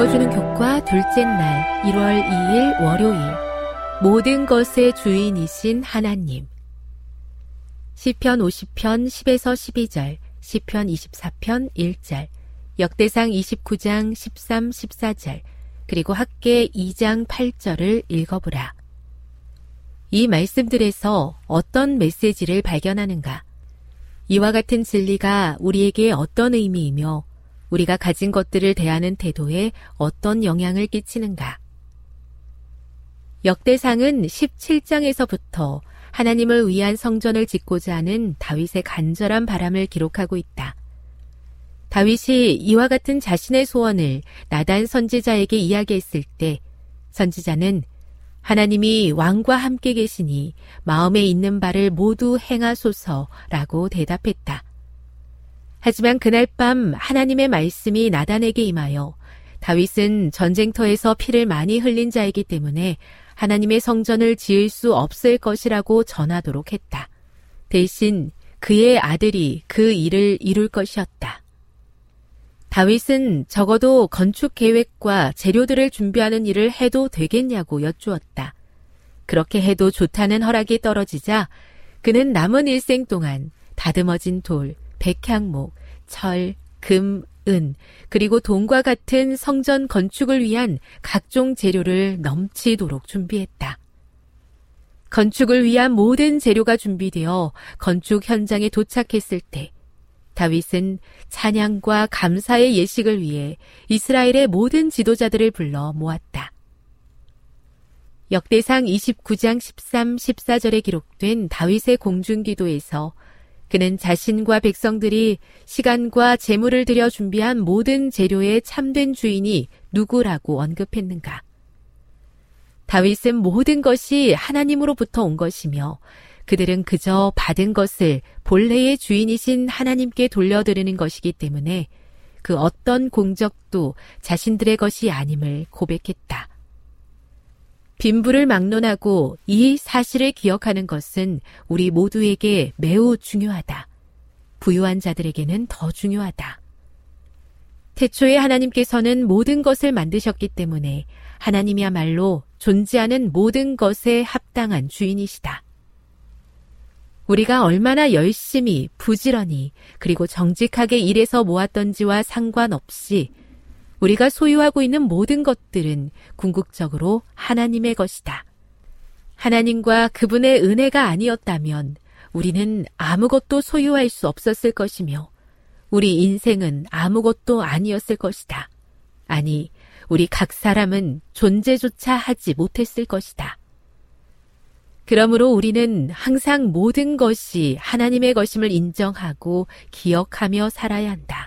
읽어주는 교과 둘째 날 1월 2일 월요일 모든 것의 주인이신 하나님 시편 50편 10에서 12절 시편 24편 1절 역대상 29장 13, 14절 그리고 학계 2장 8절을 읽어보라. 이 말씀들에서 어떤 메시지를 발견하는가? 이와 같은 진리가 우리에게 어떤 의미이며 우리가 가진 것들을 대하는 태도에 어떤 영향을 끼치는가? 역대상은 17장에서부터 하나님을 위한 성전을 짓고자 하는 다윗의 간절한 바람을 기록하고 있다. 다윗이 이와 같은 자신의 소원을 나단 선지자에게 이야기했을 때 선지자는 하나님이 왕과 함께 계시니 마음에 있는 바를 모두 행하소서라고 대답했다. 하지만 그날 밤 하나님의 말씀이 나단에게 임하여 다윗은 전쟁터에서 피를 많이 흘린 자이기 때문에 하나님의 성전을 지을 수 없을 것이라고 전하도록 했다. 대신 그의 아들이 그 일을 이룰 것이었다. 다윗은 적어도 건축 계획과 재료들을 준비하는 일을 해도 되겠냐고 여쭈었다. 그렇게 해도 좋다는 허락이 떨어지자 그는 남은 일생 동안 다듬어진 돌, 백향목, 철, 금, 은, 그리고 돈과 같은 성전 건축을 위한 각종 재료를 넘치도록 준비했다. 건축을 위한 모든 재료가 준비되어 건축 현장에 도착했을 때 다윗은 찬양과 감사의 예식을 위해 이스라엘의 모든 지도자들을 불러 모았다. 역대상 29장 13, 14절에 기록된 다윗의 공중기도에서 그는 자신과 백성들이 시간과 재물을 들여 준비한 모든 재료의 참된 주인이 누구라고 언급했는가? 다윗은 모든 것이 하나님으로부터 온 것이며 그들은 그저 받은 것을 본래의 주인이신 하나님께 돌려드리는 것이기 때문에 그 어떤 공적도 자신들의 것이 아님을 고백했다. 빈부를 막론하고 이 사실을 기억하는 것은 우리 모두에게 매우 중요하다. 부유한 자들에게는 더 중요하다. 태초에 하나님께서는 모든 것을 만드셨기 때문에 하나님이야말로 존재하는 모든 것에 합당한 주인이시다. 우리가 얼마나 열심히, 부지런히, 그리고 정직하게 일해서 모았던지와 상관없이 우리가 소유하고 있는 모든 것들은 궁극적으로 하나님의 것이다. 하나님과 그분의 은혜가 아니었다면 우리는 아무것도 소유할 수 없었을 것이며 우리 인생은 아무것도 아니었을 것이다. 아니, 우리 각 사람은 존재조차 하지 못했을 것이다. 그러므로 우리는 항상 모든 것이 하나님의 것임을 인정하고 기억하며 살아야 한다.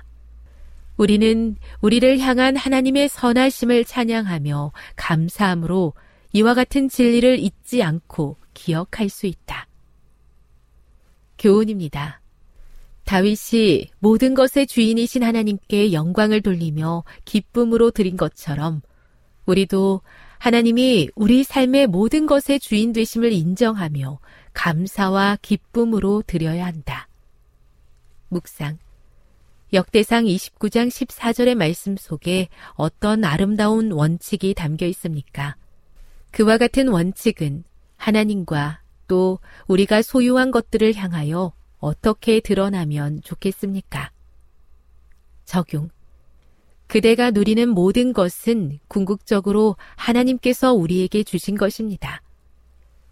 우리는 우리를 향한 하나님의 선하심을 찬양하며 감사함으로 이와 같은 진리를 잊지 않고 기억할 수 있다. 교훈입니다. 다윗이 모든 것의 주인이신 하나님께 영광을 돌리며 기쁨으로 드린 것처럼 우리도 하나님이 우리 삶의 모든 것의 주인 되심을 인정하며 감사와 기쁨으로 드려야 한다. 묵상. 역대상 29장 14절의 말씀 속에 어떤 아름다운 원칙이 담겨 있습니까? 그와 같은 원칙은 하나님과 또 우리가 소유한 것들을 향하여 어떻게 드러나면 좋겠습니까? 적용. 그대가 누리는 모든 것은 궁극적으로 하나님께서 우리에게 주신 것입니다.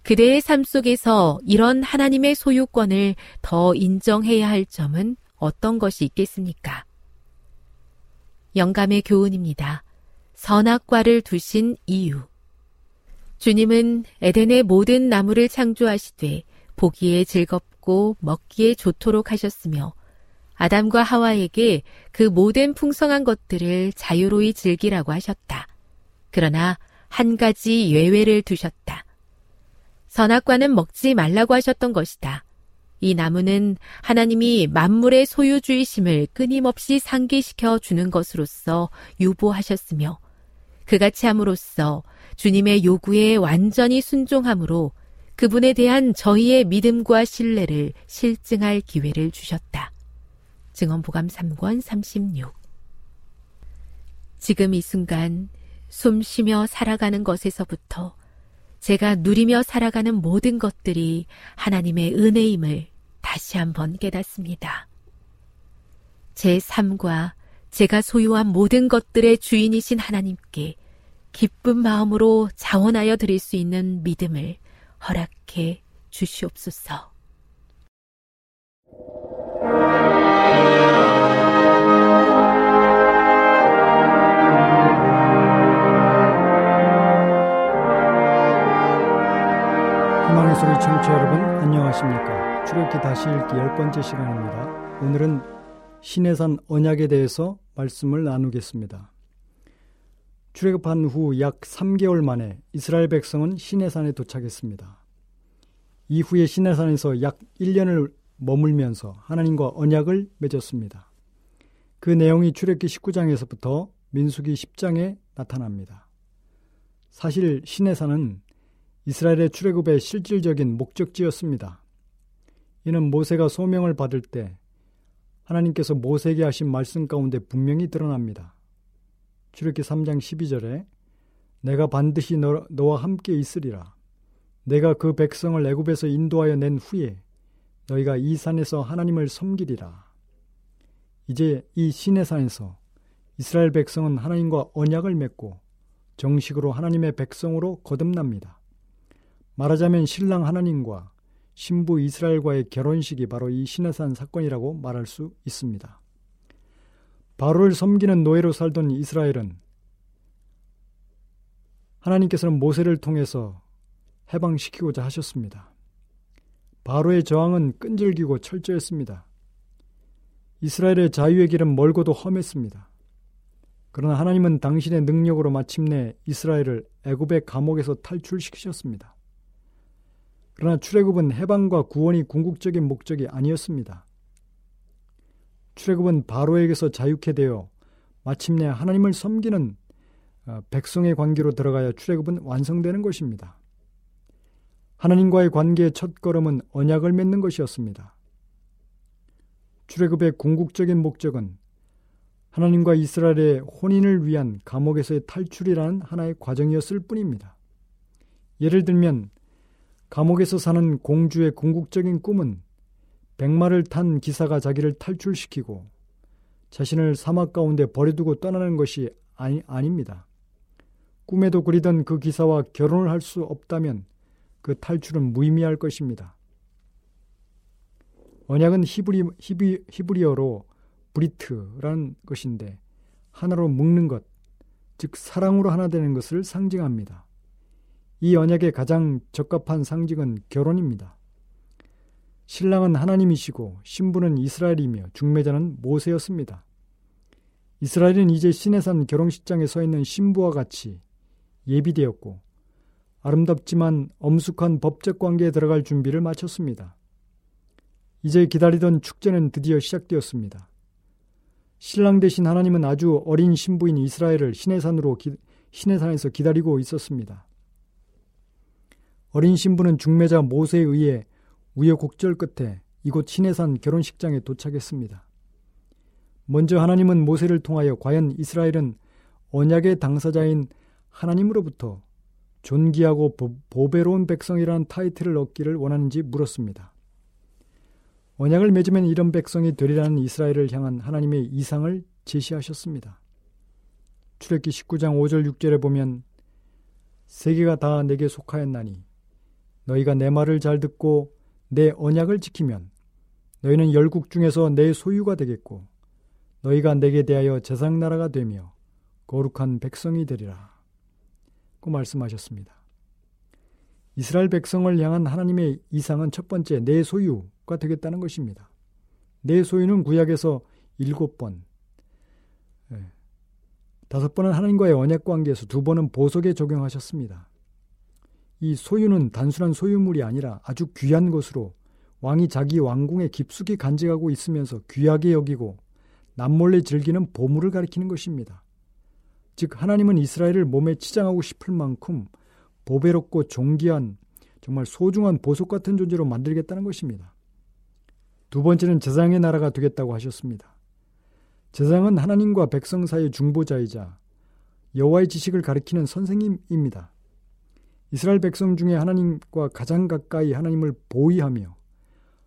그대의 삶 속에서 이런 하나님의 소유권을 더 인정해야 할 점은 어떤 것이 있겠습니까? 영감의 교훈입니다. 선악과를 두신 이유. 주님은 에덴의 모든 나무를 창조하시되 보기에 즐겁고 먹기에 좋도록 하셨으며 아담과 하와에게 그 모든 풍성한 것들을 자유로이 즐기라고 하셨다. 그러나 한 가지 예외를 두셨다. 선악과는 먹지 말라고 하셨던 것이다. 이 나무는 하나님이 만물의 소유주의심을 끊임없이 상기시켜 주는 것으로서 유보하셨으며 그같이 함으로써 주님의 요구에 완전히 순종함으로 그분에 대한 저희의 믿음과 신뢰를 실증할 기회를 주셨다. 증언보감 3권 36 지금 이 순간 숨 쉬며 살아가는 것에서부터 제가 누리며 살아가는 모든 것들이 하나님의 은혜임을 다시 한번 깨닫습니다. 제 삶과 제가 소유한 모든 것들의 주인이신 하나님께 기쁜 마음으로 자원하여 드릴 수 있는 믿음을 허락해 주시옵소서. 희망의 소리 청취자 여러분 안녕하십니까 출애기 다시 읽기 열 번째 시간입니다 오늘은 신해산 언약에 대해서 말씀을 나누겠습니다 출애굽한 후 약 3개월 만에 이스라엘 백성은 시내산에 도착했습니다. 이후에 시내산에서 약 1년을 머물면서 하나님과 언약을 맺었습니다. 그 내용이 출애굽기 19장에서부터 민수기 10장에 나타납니다. 사실 시내산은 이스라엘의 출애굽의 실질적인 목적지였습니다. 이는 모세가 소명을 받을 때 하나님께서 모세에게 하신 말씀 가운데 분명히 드러납니다. 출애기 3장 12절에 내가 반드시 너, 너와 함께 있으리라. 내가 그 백성을 애굽에서 인도하여 낸 후에 너희가 이 산에서 하나님을 섬기리라. 이제 이 신의 산에서 이스라엘 백성은 하나님과 언약을 맺고 정식으로 하나님의 백성으로 거듭납니다. 말하자면 신랑 하나님과 신부 이스라엘과의 결혼식이 바로 이 시내산 사건이라고 말할 수 있습니다. 바로를 섬기는 노예로 살던 이스라엘은 하나님께서는 모세를 통해서 해방시키고자 하셨습니다. 바로의 저항은 끈질기고 철저했습니다. 이스라엘의 자유의 길은 멀고도 험했습니다. 그러나 하나님은 당신의 능력으로 마침내 이스라엘을 애굽의 감옥에서 탈출시키셨습니다. 그러나 출애굽은 해방과 구원이 궁극적인 목적이 아니었습니다. 출애굽은 바로에게서 자유케 되어 마침내 하나님을 섬기는 어, 백성의 관계로 들어가야 출애굽은 완성되는 것입니다. 하나님과의 관계의 첫 걸음은 언약을 맺는 것이었습니다. 출애굽의 궁극적인 목적은 하나님과 이스라엘의 혼인을 위한 감옥에서의 탈출이라는 하나의 과정이었을 뿐입니다. 예를 들면 감옥에서 사는 공주의 궁극적인 꿈은 백마를 탄 기사가 자기를 탈출시키고 자신을 사막 가운데 버려두고 떠나는 것이 아니, 아닙니다. 꿈에도 그리던 그 기사와 결혼을 할 수 없다면 그 탈출은 무의미할 것입니다. 언약은 히브리, 히비, 히브리어로 브리트라는 것인데 하나로 묶는 것, 즉 사랑으로 하나 되는 것을 상징합니다. 이 언약의 가장 적합한 상징은 결혼입니다. 신랑은 하나님이시고 신부는 이스라엘이며 중매자는 모세였습니다. 이스라엘은 이제 시내산 결혼식장에 서 있는 신부와 같이 예비되었고 아름답지만 엄숙한 법적 관계에 들어갈 준비를 마쳤습니다. 이제 기다리던 축제는 드디어 시작되었습니다. 신랑 대신 하나님은 아주 어린 신부인 이스라엘을 시내산으로 기, 시내산에서 기다리고 있었습니다. 어린 신부는 중매자 모세에 의해 우여곡절 끝에 이곳 시내산 결혼식장에 도착했습니다. 먼저 하나님은 모세를 통하여 과연 이스라엘은 언약의 당사자인 하나님으로부터 존귀하고 보배로운 백성이라는 타이틀을 얻기를 원하는지 물었습니다. 언약을 맺으면 이런 백성이 되리라는 이스라엘을 향한 하나님의 이상을 제시하셨습니다. 출애기 19장 5절 6절에 보면 세계가 다 내게 속하였나니 너희가 내 말을 잘 듣고 내 언약을 지키면 너희는 열국 중에서 내 소유가 되겠고 너희가 내게 대하여 제상 나라가 되며 거룩한 백성이 되리라. 고 말씀하셨습니다. 이스라엘 백성을 향한 하나님의 이상은 첫 번째 내 소유가 되겠다는 것입니다. 내 소유는 구약에서 일곱 번, 예, 다섯 번은 하나님과의 언약 관계에서 두 번은 보석에 적용하셨습니다. 이 소유는 단순한 소유물이 아니라 아주 귀한 것으로 왕이 자기 왕궁에 깊숙이 간직하고 있으면서 귀하게 여기고 남몰래 즐기는 보물을 가리키는 것입니다. 즉 하나님은 이스라엘을 몸에 치장하고 싶을 만큼 보배롭고 존귀한 정말 소중한 보석 같은 존재로 만들겠다는 것입니다. 두 번째는 제상의 나라가 되겠다고 하셨습니다. 제상은 하나님과 백성 사이의 중보자이자 여호와의 지식을 가리키는 선생님입니다. 이스라엘 백성 중에 하나님과 가장 가까이 하나님을 보위하며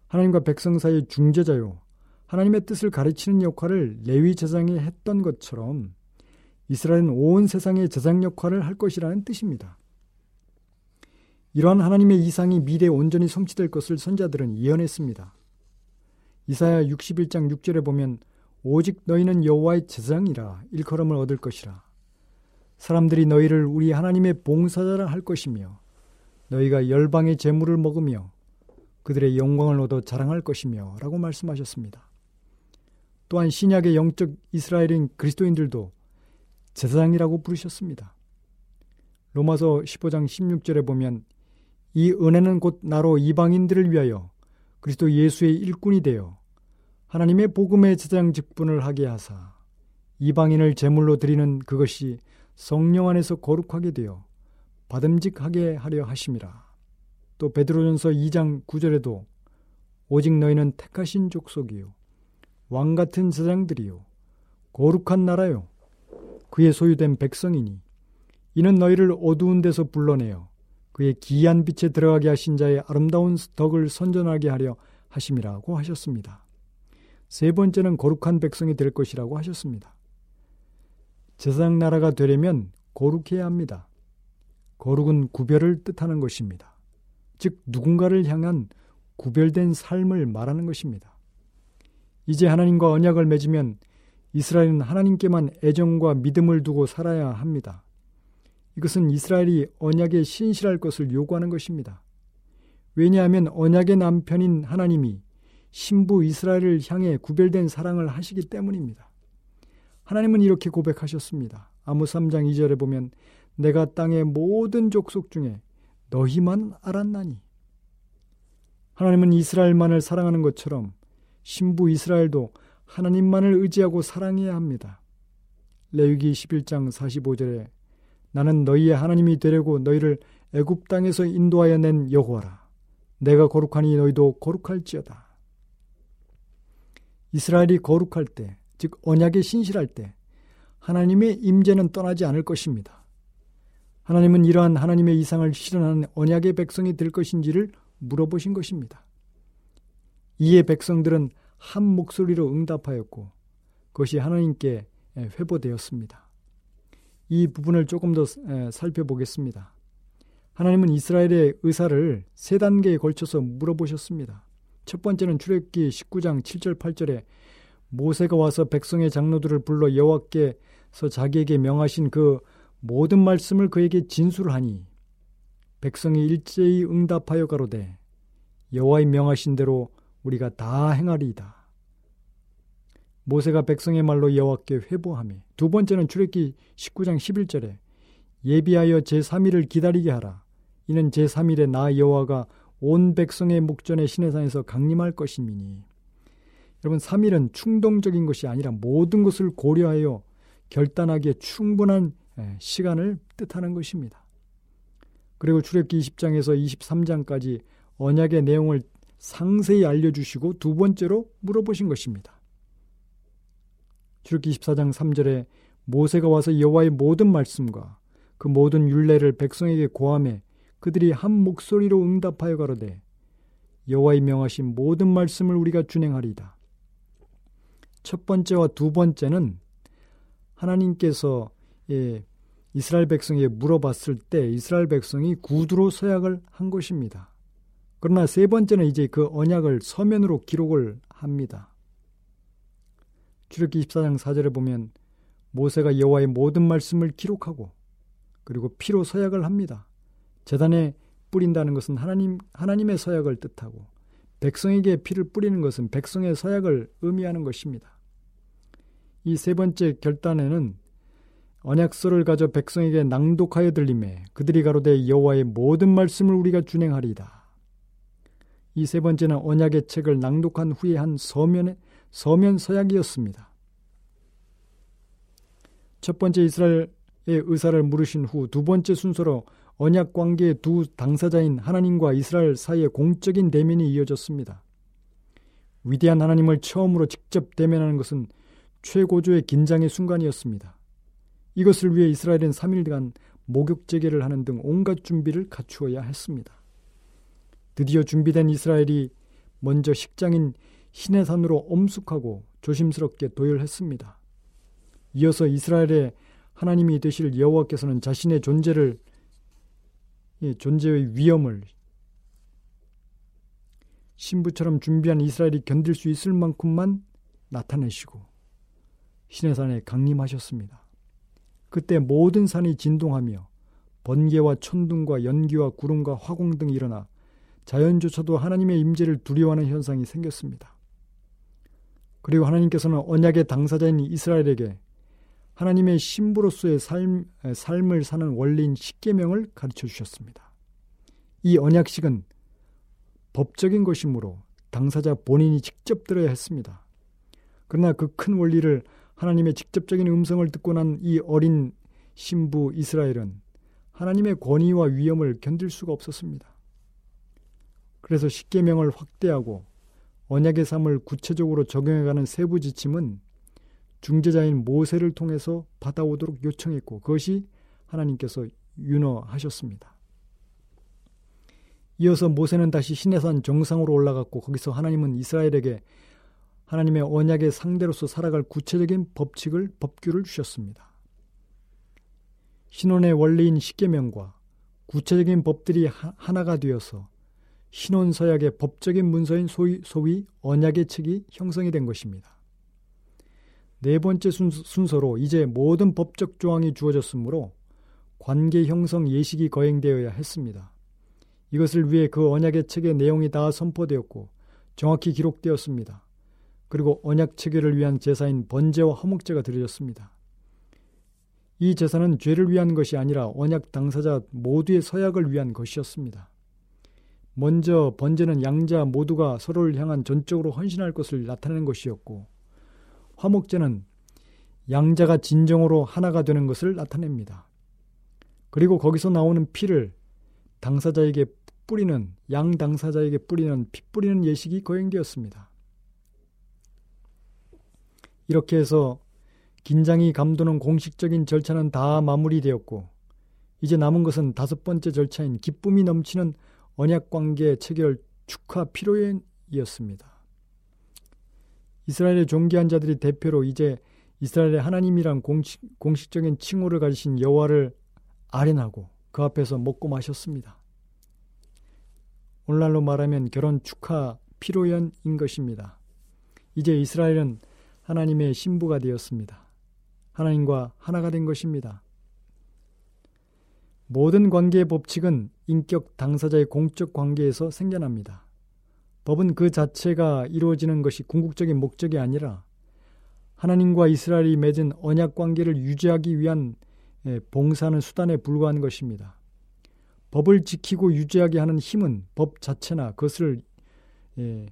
하나님과 백성 사이의 중재자요 하나님의 뜻을 가르치는 역할을 레위 제장이 했던 것처럼 이스라엘은 온 세상의 제장 역할을 할 것이라는 뜻입니다. 이러한 하나님의 이상이 미래에 온전히 성취될 것을 선자들은 예언했습니다. 이사야 61장 6절에 보면 오직 너희는 여호와의 제장이라 일컬음을 얻을 것이라. 사람들이 너희를 우리 하나님의 봉사자라 할 것이며 너희가 열방의 재물을 먹으며 그들의 영광을 얻어 자랑할 것이며 라고 말씀하셨습니다. 또한 신약의 영적 이스라엘인 그리스도인들도 제사장이라고 부르셨습니다. 로마서 15장 16절에 보면 이 은혜는 곧 나로 이방인들을 위하여 그리스도 예수의 일꾼이 되어 하나님의 복음의 제사장 직분을 하게 하사 이방인을 제물로 드리는 그것이 성령 안에서 거룩하게 되어 받음직하게 하려 하심이라. 또 베드로전서 2장 9절에도 오직 너희는 택하신 족속이요 왕 같은 제장들이요 거룩한 나라요 그의 소유된 백성이니 이는 너희를 어두운 데서 불러내어 그의 기이한 빛에 들어가게 하신 자의 아름다운 덕을 선전하게 하려 하심이라고 하셨습니다. 세 번째는 거룩한 백성이 될 것이라고 하셨습니다. 제사장 나라가 되려면 거룩해야 합니다. 거룩은 구별을 뜻하는 것입니다. 즉 누군가를 향한 구별된 삶을 말하는 것입니다. 이제 하나님과 언약을 맺으면 이스라엘은 하나님께만 애정과 믿음을 두고 살아야 합니다. 이것은 이스라엘이 언약에 신실할 것을 요구하는 것입니다. 왜냐하면 언약의 남편인 하나님이 신부 이스라엘을 향해 구별된 사랑을 하시기 때문입니다. 하나님은 이렇게 고백하셨습니다. 아무 3장 2절에 보면 내가 땅의 모든 족속 중에 너희만 알았나니. 하나님은 이스라엘만을 사랑하는 것처럼 신부 이스라엘도 하나님만을 의지하고 사랑해야 합니다. 레위기 11장 45절에 나는 너희의 하나님이 되려고 너희를 애굽 땅에서 인도하여 낸 여호와라. 내가 거룩하니 너희도 거룩할지어다. 이스라엘이 거룩할 때, 즉 언약에 신실할 때 하나님의 임재는 떠나지 않을 것입니다. 하나님은 이러한 하나님의 이상을 실현하는 언약의 백성이 될 것인지를 물어보신 것입니다. 이에 백성들은 한 목소리로 응답하였고 그것이 하나님께 회보되었습니다. 이 부분을 조금 더 살펴보겠습니다. 하나님은 이스라엘의 의사를 세 단계에 걸쳐서 물어보셨습니다. 첫 번째는 출애굽기 19장 7절 8절에 모세가 와서 백성의 장로들을 불러 여호와께서 자기에게 명하신 그 모든 말씀을 그에게 진술하니 백성이 일제히 응답하여 가로되 여호와의 명하신 대로 우리가 다 행하리이다. 모세가 백성의 말로 여호와께 회보하며 두 번째는 출애굽기 19장 11절에 예비하여 제3일을 기다리게 하라. 이는 제3일에 나 여호와가 온 백성의 목전에 시내산에서 강림할 것임이니. 여러분 3일은 충동적인 것이 아니라 모든 것을 고려하여 결단하기에 충분한 예, 시간을 뜻하는 것입니다. 그리고 출애굽기 20장에서 23장까지 언약의 내용을 상세히 알려주시고 두 번째로 물어보신 것입니다. 출애굽기 24장 3절에 모세가 와서 여호와의 모든 말씀과 그 모든 율례를 백성에게 고함해 그들이 한 목소리로 응답하여 가로되 여호와의 명하신 모든 말씀을 우리가 준행하리이다. 첫 번째와 두 번째는 하나님께서 예, 이스라엘 백성에게 물어봤을 때 이스라엘 백성이 구두로 서약을 한 것입니다. 그러나 세 번째는 이제 그 언약을 서면으로 기록을 합니다. 출애굽기 24장 4절에 보면 모세가 여호와의 모든 말씀을 기록하고 그리고 피로 서약을 합니다. 재단에 뿌린다는 것은 하나님 하나님의 서약을 뜻하고 백성에게 피를 뿌리는 것은 백성의 서약을 의미하는 것입니다. 이 세 번째 결단에는 언약서를 가져 백성에게 낭독하여 들림에 그들이 가로되 여호와의 모든 말씀을 우리가 준행하리이다. 이 세 번째는 언약의 책을 낭독한 후에 한 서면의 서면 서약이었습니다. 첫 번째 이스라엘의 의사를 물으신 후 두 번째 순서로 언약 관계의 두 당사자인 하나님과 이스라엘 사이의 공적인 대면이 이어졌습니다. 위대한 하나님을 처음으로 직접 대면하는 것은 최고조의 긴장의 순간이었습니다. 이것을 위해 이스라엘은 3일간 목욕 재개를 하는 등 온갖 준비를 갖추어야 했습니다. 드디어 준비된 이스라엘이 먼저 식장인 신의 산으로 엄숙하고 조심스럽게 도열했습니다. 이어서 이스라엘의 하나님이 되실 여호와께서는 자신의 존재를 존재의 위험을 신부처럼 준비한 이스라엘이 견딜 수 있을 만큼만 나타내시고 신의 산에 강림하셨습니다. 그때 모든 산이 진동하며 번개와 천둥과 연기와 구름과 화공 등이 일어나 자연조차도 하나님의 임재를 두려워하는 현상이 생겼습니다. 그리고 하나님께서는 언약의 당사자인 이스라엘에게 하나님의 신부로서의 삶, 삶을 사는 원리인 십계명을 가르쳐 주셨습니다. 이 언약식은 법적인 것이므로 당사자 본인이 직접 들어야 했습니다. 그러나 그 큰 원리를 하나님의 직접적인 음성을 듣고 난 이 어린 신부 이스라엘은 하나님의 권위와 위엄을 견딜 수가 없었습니다. 그래서 십계명을 확대하고 언약의 삶을 구체적으로 적용해가는 세부 지침은 중재자인 모세를 통해서 받아오도록 요청했고 그것이 하나님께서 윤허하셨습니다. 이어서 모세는 다시 시내산 정상으로 올라갔고 거기서 하나님은 이스라엘에게 하나님의 언약의 상대로서 살아갈 구체적인 법칙을 법규를 주셨습니다. 신혼의 원리인 십계명과 구체적인 법들이 하나가 되어서 신혼 서약의 법적인 문서인 소위, 소위 언약의 책이 형성이 된 것입니다. 네 번째 순서, 로 이제 모든 법적 조항이 주어졌으므로 관계 형성 예식이 거행되어야 했습니다. 이것을 위해 그 언약의 책의 내용이 다 선포되었고 정확히 기록되었습니다. 그리고 언약 체계를 위한 제사인 번제와 화목제가 드려졌습니다. 이 제사는 죄를 위한 것이 아니라 언약 당사자 모두의 서약을 위한 것이었습니다. 먼저 번제는 양자 모두가 서로를 향한 전적으로 헌신할 것을 나타내는 것이었고 화목제는 양자가 진정으로 하나가 되는 것을 나타냅니다. 그리고 거기서 나오는 피를 당사자에게 뿌리는 양 당사자에게 뿌리는 피 뿌리는 예식이 거행되었습니다. 이렇게 해서 긴장이 감도는 공식적인 절차는 다 마무리되었고 이제 남은 것은 다섯 번째 절차인 기쁨이 넘치는 언약 관계 체결 축하 피로연이었습니다. 이스라엘의 존귀한 자들이 대표로 이제 이스라엘의 하나님이란 공식, 공식적인 칭호를 가지신 여호와를 아련하고 그 앞에서 먹고 마셨습니다. 오늘날로 말하면 결혼 축하 피로연인 것입니다. 이제 이스라엘은 하나님의 신부가 되었습니다. 하나님과 하나가 된 것입니다. 모든 관계의 법칙은 인격 당사자의 공적 관계에서 생겨납니다. 법은 그 자체가 이루어지는 것이 궁극적인 목적이 아니라 하나님과 이스라엘이 맺은 언약 관계를 유지하기 위한 예, 봉사하는 수단에 불과한 것입니다. 법을 지키고 유지하게 하는 힘은 법 자체나 그것을 예,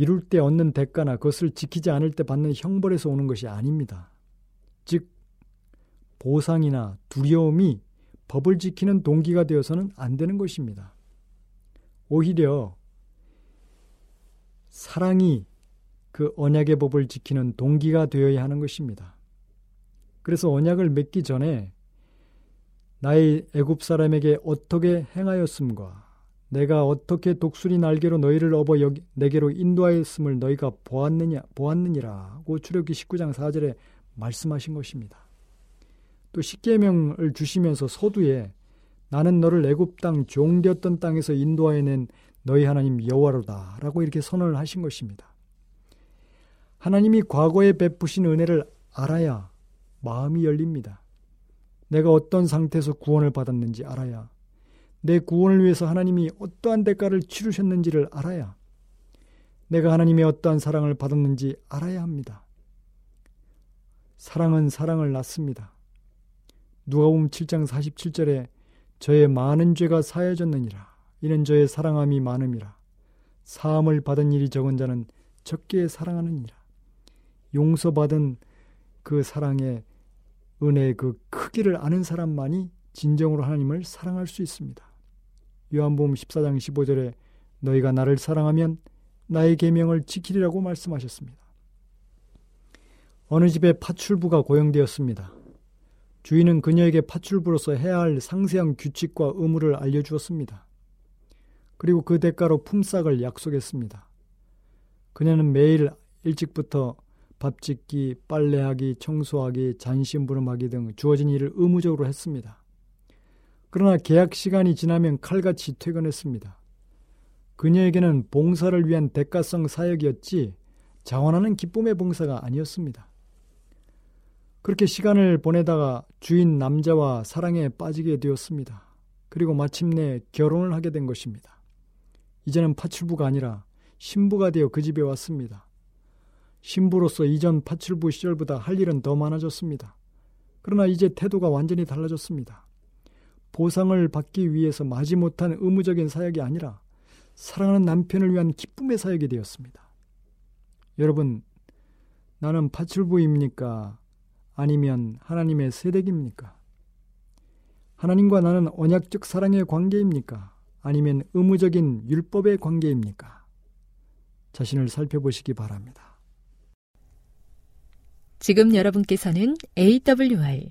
이룰 때 얻는 대가나 그것을 지키지 않을 때 받는 형벌에서 오는 것이 아닙니다. 즉 보상이나 두려움이 법을 지키는 동기가 되어서는 안 되는 것입니다. 오히려 사랑이 그 언약의 법을 지키는 동기가 되어야 하는 것입니다. 그래서 언약을 맺기 전에 나의 애굽 사람에게 어떻게 행하였음과 내가 어떻게 독수리 날개로 너희를 업어 여기, 내게로 인도하였음을 너희가 보았느냐 보았느니라고 출애굽기 19장 4절에 말씀하신 것입니다. 또 십계명을 주시면서 서두에 나는 너를 애굽 땅 종되었던 땅에서 인도하여낸 너희 하나님 여호와로다라고 이렇게 선언을 하신 것입니다. 하나님이 과거에 베푸신 은혜를 알아야 마음이 열립니다. 내가 어떤 상태에서 구원을 받았는지 알아야 내 구원을 위해서 하나님이 어떠한 대가를 치르셨는지를 알아야 내가 하나님의 어떠한 사랑을 받았는지 알아야 합니다. 사랑은 사랑을 낳습니다. 누가복음 7장 47절에 저의 많은 죄가 사해졌느니라 이는 저의 사랑함이 많음이라 사함을 받은 일이 적은 자는 적게 사랑하느니라 용서받은 그 사랑의 은혜의 그 크기를 아는 사람만이 진정으로 하나님을 사랑할 수 있습니다. 요한복음 14장 15절에 너희가 나를 사랑하면 나의 계명을 지키리라고 말씀하셨습니다. 어느 집에 파출부가 고용되었습니다. 주인은 그녀에게 파출부로서 해야 할 상세한 규칙과 의무를 알려주었습니다. 그리고 그 대가로 품삯을 약속했습니다. 그녀는 매일 일찍부터 밥 짓기, 빨래하기, 청소하기, 잔심부름하기 등 주어진 일을 의무적으로 했습니다. 그러나 계약 시간이 지나면 칼같이 퇴근했습니다. 그녀에게는 봉사를 위한 대가성 사역이었지 자원하는 기쁨의 봉사가 아니었습니다. 그렇게 시간을 보내다가 주인 남자와 사랑에 빠지게 되었습니다. 그리고 마침내 결혼을 하게 된 것입니다. 이제는 파출부가 아니라 신부가 되어 그 집에 왔습니다. 신부로서 이전 파출부 시절보다 할 일은 더 많아졌습니다. 그러나 이제 태도가 완전히 달라졌습니다. 보상을 받기 위해서 마지못한 의무적인 사역이 아니라 사랑하는 남편을 위한 기쁨의 사역이 되었습니다. 여러분, 나는 파출부입니까? 아니면 하나님의 세대입니까? 하나님과 나는 언약적 사랑의 관계입니까? 아니면 의무적인 율법의 관계입니까? 자신을 살펴보시기 바랍니다. 지금 여러분께서는 AWR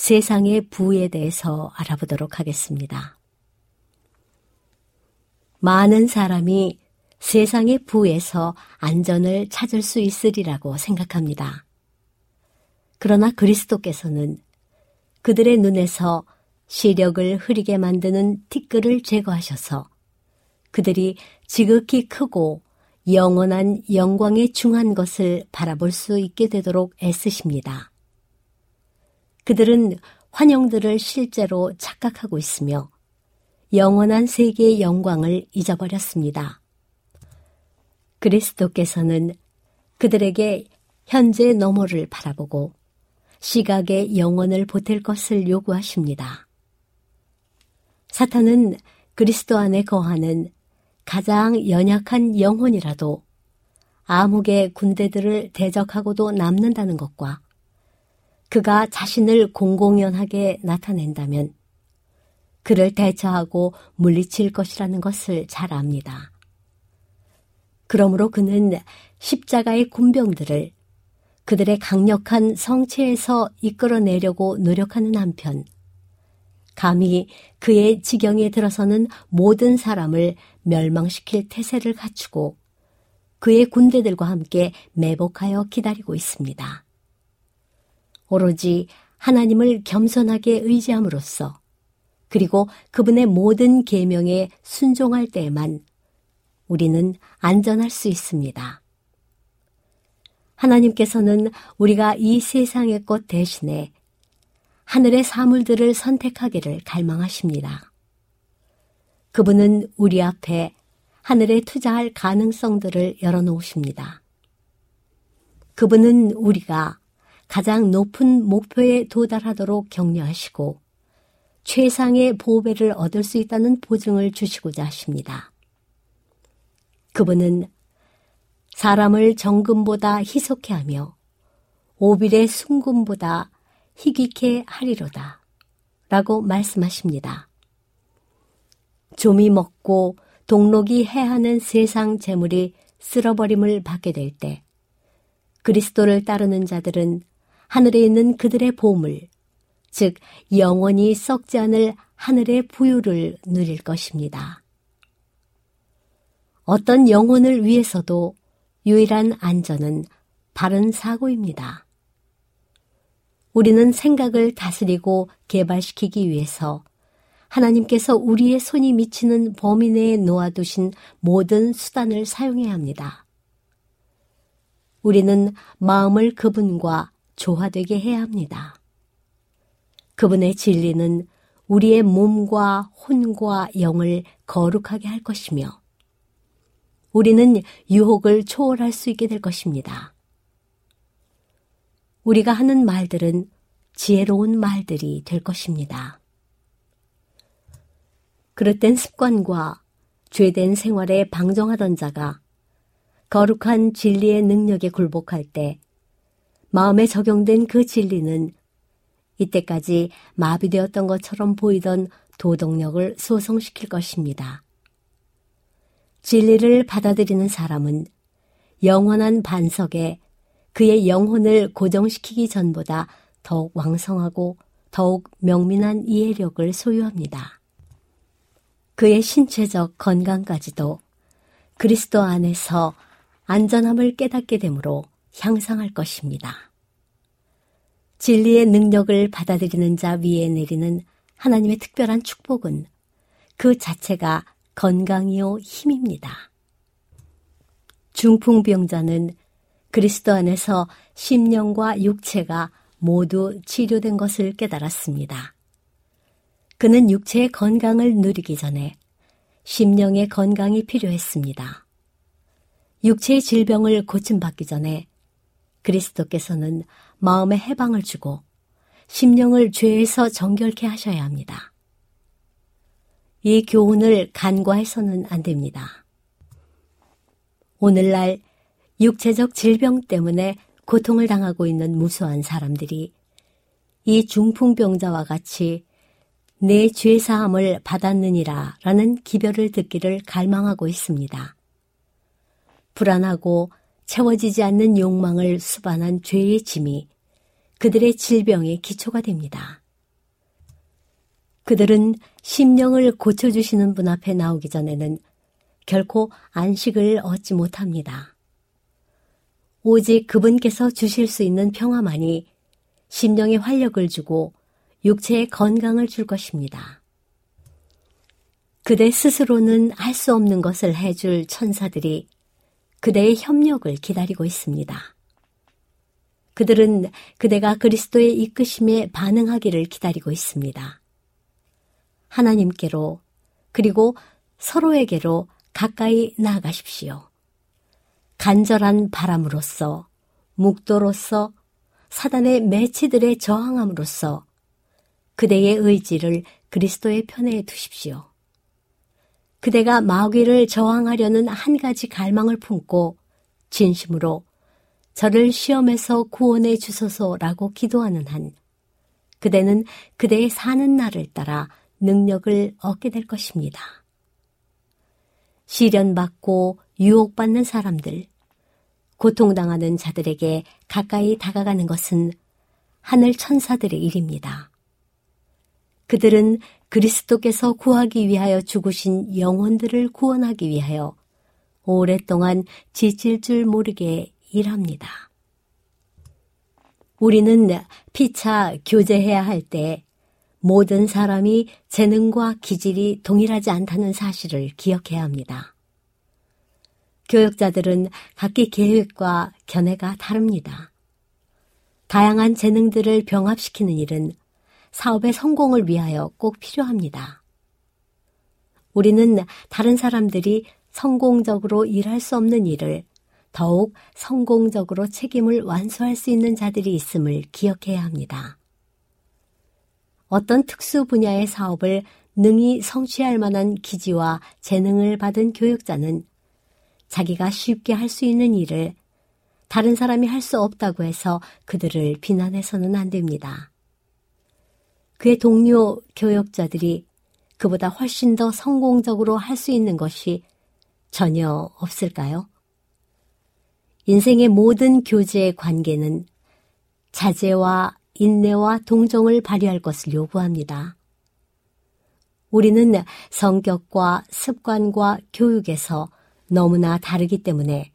세상의 부에 대해서 알아보도록 하겠습니다. 많은 사람이 세상의 부에서 안전을 찾을 수 있으리라고 생각합니다. 그러나 그리스도께서는 그들의 눈에서 시력을 흐리게 만드는 티끌을 제거하셔서 그들이 지극히 크고 영원한 영광에 중한 것을 바라볼 수 있게 되도록 애쓰십니다. 그들은 환영들을 실제로 착각하고 있으며 영원한 세계의 영광을 잊어버렸습니다. 그리스도께서는 그들에게 현재 너머를 바라보고 시각의 영혼을 보탤 것을 요구하십니다. 사탄은 그리스도 안에 거하는 가장 연약한 영혼이라도 암흑의 군대들을 대적하고도 남는다는 것과 그가 자신을 공공연하게 나타낸다면 그를 대처하고 물리칠 것이라는 것을 잘 압니다. 그러므로 그는 십자가의 군병들을 그들의 강력한 성체에서 이끌어내려고 노력하는 한편, 감히 그의 지경에 들어서는 모든 사람을 멸망시킬 태세를 갖추고 그의 군대들과 함께 매복하여 기다리고 있습니다. 오로지 하나님을 겸손하게 의지함으로써 그리고 그분의 모든 계명에 순종할 때에만 우리는 안전할 수 있습니다. 하나님께서는 우리가 이 세상의 것 대신에 하늘의 사물들을 선택하기를 갈망하십니다. 그분은 우리 앞에 하늘에 투자할 가능성들을 열어놓으십니다. 그분은 우리가 가장 높은 목표에 도달하도록 격려하시고 최상의 보배를 얻을 수 있다는 보증을 주시고자 하십니다. 그분은 사람을 정금보다 희석해 하며 오빌의 순금보다 희귀케 하리로다. 라고 말씀하십니다. 좀이 먹고 동록이 해하는 세상 재물이 쓸어버림을 받게 될 때, 그리스도를 따르는 자들은 하늘에 있는 그들의 보물, 즉 영원히 썩지 않을 하늘의 부유를 누릴 것입니다. 어떤 영혼을 위해서도 유일한 안전은 바른 사고입니다. 우리는 생각을 다스리고 개발시키기 위해서 하나님께서 우리의 손이 미치는 범위 내에 놓아두신 모든 수단을 사용해야 합니다. 우리는 마음을 그분과 조화되게 해야 합니다. 그분의 진리는 우리의 몸과 혼과 영을 거룩하게 할 것이며 우리는 유혹을 초월할 수 있게 될 것입니다. 우리가 하는 말들은 지혜로운 말들이 될 것입니다. 그릇된 습관과 죄된 생활에 방정하던 자가 거룩한 진리의 능력에 굴복할 때 마음에 적용된 그 진리는 이때까지 마비되었던 것처럼 보이던 도덕력을 소성시킬 것입니다. 진리를 받아들이는 사람은 영원한 반석에 그의 영혼을 고정시키기 전보다 더욱 왕성하고 더욱 명민한 이해력을 소유합니다. 그의 신체적 건강까지도 그리스도 안에서 안전함을 깨닫게 되므로 향상할 것입니다. 진리의 능력을 받아들이는 자 위에 내리는 하나님의 특별한 축복은 그 자체가 건강이요 힘입니다. 중풍병자는 그리스도 안에서 심령과 육체가 모두 치료된 것을 깨달았습니다. 그는 육체의 건강을 누리기 전에 심령의 건강이 필요했습니다. 육체의 질병을 고침받기 전에 그리스도께서는 마음에 해방을 주고 심령을 죄에서 정결케 하셔야 합니다. 이 교훈을 간과해서는 안 됩니다. 오늘날 육체적 질병 때문에 고통을 당하고 있는 무수한 사람들이 이 중풍병자와 같이 내 죄사함을 받았느니라 라는 기별을 듣기를 갈망하고 있습니다. 불안하고 채워지지 않는 욕망을 수반한 죄의 짐이 그들의 질병의 기초가 됩니다. 그들은 심령을 고쳐주시는 분 앞에 나오기 전에는 결코 안식을 얻지 못합니다. 오직 그분께서 주실 수 있는 평화만이 심령에 활력을 주고 육체에 건강을 줄 것입니다. 그대 스스로는 할 수 없는 것을 해줄 천사들이 그대의 협력을 기다리고 있습니다. 그들은 그대가 그리스도의 이끄심에 반응하기를 기다리고 있습니다. 하나님께로 그리고 서로에게로 가까이 나아가십시오. 간절한 바람으로서 묵도로서 사단의 매치들에 저항함으로써 그대의 의지를 그리스도의 편에 두십시오. 그대가 마귀를 저항하려는 한 가지 갈망을 품고 진심으로 저를 시험에서 구원해 주소서라고 기도하는 한 그대는 그대의 사는 날을 따라 능력을 얻게 될 것입니다. 시련받고 유혹받는 사람들, 고통당하는 자들에게 가까이 다가가는 것은 하늘 천사들의 일입니다. 그들은 그리스도께서 구하기 위하여 죽으신 영혼들을 구원하기 위하여 오랫동안 지칠 줄 모르게 일합니다. 우리는 피차 교제해야 할 때 모든 사람이 재능과 기질이 동일하지 않다는 사실을 기억해야 합니다. 교역자들은 각기 계획과 견해가 다릅니다. 다양한 재능들을 병합시키는 일은 사업의 성공을 위하여 꼭 필요합니다. 우리는 다른 사람들이 성공적으로 일할 수 없는 일을 더욱 성공적으로 책임을 완수할 수 있는 자들이 있음을 기억해야 합니다. 어떤 특수 분야의 사업을 능히 성취할 만한 기지와 재능을 받은 교육자는 자기가 쉽게 할 수 있는 일을 다른 사람이 할 수 없다고 해서 그들을 비난해서는 안 됩니다. 그의 동료 교역자들이 그보다 훨씬 더 성공적으로 할 수 있는 것이 전혀 없을까요? 인생의 모든 교제의 관계는 자제와 인내와 동정을 발휘할 것을 요구합니다. 우리는 성격과 습관과 교육에서 너무나 다르기 때문에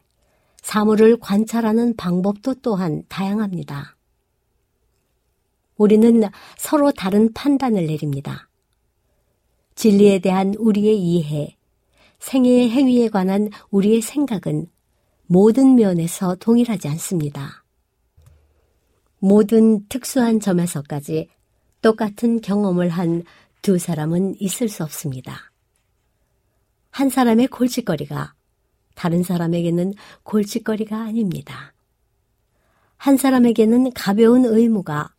사물을 관찰하는 방법도 또한 다양합니다. 우리는 서로 다른 판단을 내립니다. 진리에 대한 우리의 이해, 생애의 행위에 관한 우리의 생각은 모든 면에서 동일하지 않습니다. 모든 특수한 점에서까지 똑같은 경험을 한 두 사람은 있을 수 없습니다. 한 사람의 골칫거리가 다른 사람에게는 골칫거리가 아닙니다. 한 사람에게는 가벼운 의무가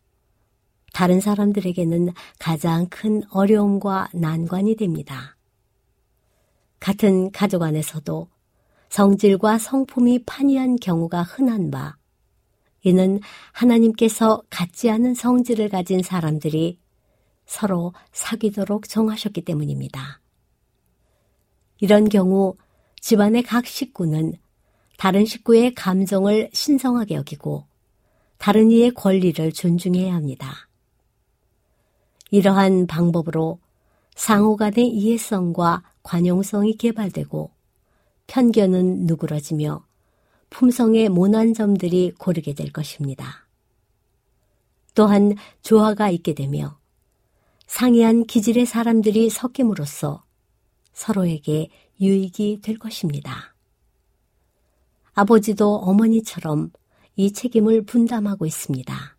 다른 사람들에게는 가장 큰 어려움과 난관이 됩니다. 같은 가족 안에서도 성질과 성품이 판이한 경우가 흔한 바, 이는 하나님께서 같지 않은 성질을 가진 사람들이 서로 사귀도록 정하셨기 때문입니다. 이런 경우 집안의 각 식구는 다른 식구의 감정을 신성하게 여기고 다른 이의 권리를 존중해야 합니다. 이러한 방법으로 상호 간의 이해성과 관용성이 개발되고 편견은 누그러지며 품성의 모난 점들이 고르게 될 것입니다. 또한 조화가 있게 되며 상이한 기질의 사람들이 섞임으로써 서로에게 유익이 될 것입니다. 아버지도 어머니처럼 이 책임을 분담하고 있습니다.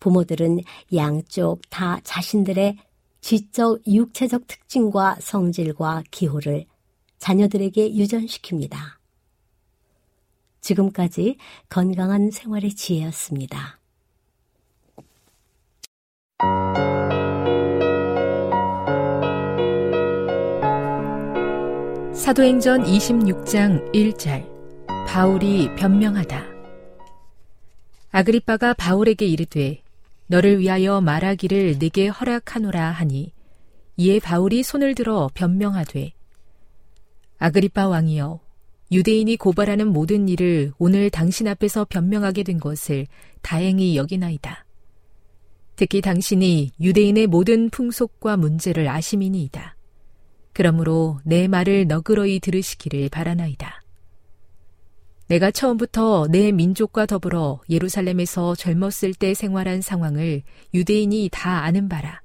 부모들은 양쪽 다 자신들의 지적, 육체적 특징과 성질과 기호를 자녀들에게 유전시킵니다. 지금까지 건강한 생활의 지혜였습니다. 사도행전 26장 1절 바울이 변명하다. 아그리빠가 바울에게 이르되 너를 위하여 말하기를 네게 허락하노라 하니 이에 바울이 손을 들어 변명하되 아그리빠 왕이여 유대인이 고발하는 모든 일을 오늘 당신 앞에서 변명하게 된 것을 다행히 여기나이다. 특히 당신이 유대인의 모든 풍속과 문제를 아심이니이다. 그러므로 내 말을 너그러이 들으시기를 바라나이다. 내가 처음부터 내 민족과 더불어 예루살렘에서 젊었을 때 생활한 상황을 유대인이 다 아는 바라.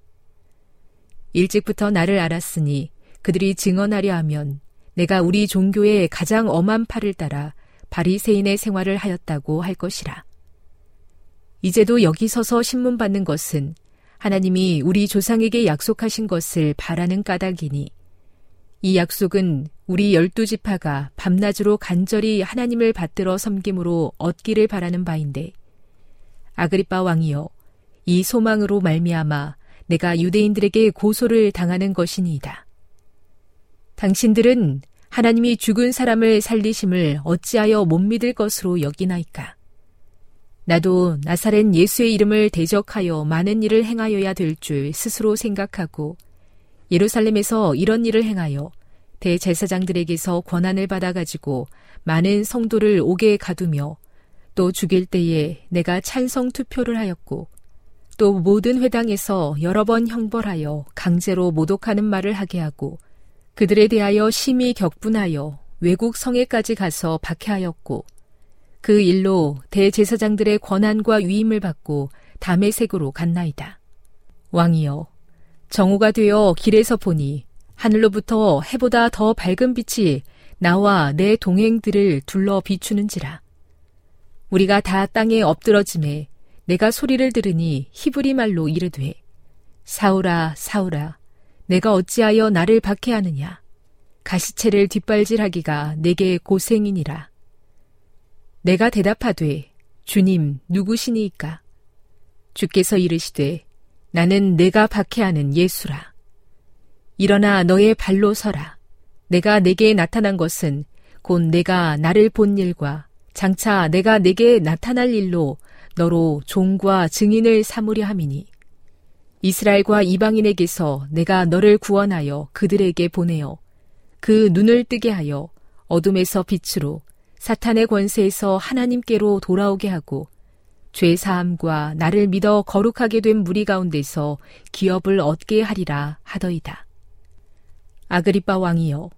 일찍부터 나를 알았으니 그들이 증언하려 하면 내가 우리 종교의 가장 엄한 팔을 따라 바리새인의 생활을 하였다고 할 것이라. 이제도 여기 서서 신문 받는 것은 하나님이 우리 조상에게 약속하신 것을 바라는 까닭이니 이 약속은 우리 열두 지파가 밤낮으로 간절히 하나님을 받들어 섬김으로 얻기를 바라는 바인데 아그리빠 왕이여 이 소망으로 말미암아 내가 유대인들에게 고소를 당하는 것이니이다. 당신들은 하나님이 죽은 사람을 살리심을 어찌하여 못 믿을 것으로 여기나이까? 나도 나사렛 예수의 이름을 대적하여 많은 일을 행하여야 될 줄 스스로 생각하고 예루살렘에서 이런 일을 행하여 대제사장들에게서 권한을 받아가지고 많은 성도를 옥에 가두며 또 죽일 때에 내가 찬성 투표를 하였고 또 모든 회당에서 여러 번 형벌하여 강제로 모독하는 말을 하게 하고 그들에 대하여 심히 격분하여 외국 성에까지 가서 박해하였고 그 일로 대제사장들의 권한과 위임을 받고 담의 색으로 갔나이다. 왕이여 정오가 되어 길에서 보니 하늘로부터 해보다 더 밝은 빛이 나와 내 동행들을 둘러 비추는지라. 우리가 다 땅에 엎드러짐에 내가 소리를 들으니 히브리 말로 이르되 사울아 사울아 내가 어찌하여 나를 박해하느냐? 가시채를 뒷발질하기가 내게 고생이니라. 내가 대답하되 주님 누구시니이까? 주께서 이르시되 나는 내가 박해하는 예수라. 일어나 너의 발로 서라. 내가 내게 나타난 것은 곧 내가 나를 본 일과 장차 내가 내게 나타날 일로 너로 종과 증인을 삼으려 함이니. 이스라엘과 이방인에게서 내가 너를 구원하여 그들에게 보내어 그 눈을 뜨게 하여 어둠에서 빛으로 사탄의 권세에서 하나님께로 돌아오게 하고 죄 사함과 나를 믿어 거룩하게 된 무리 가운데서 기업을 얻게 하리라 하더이다. 아그리빠 왕이여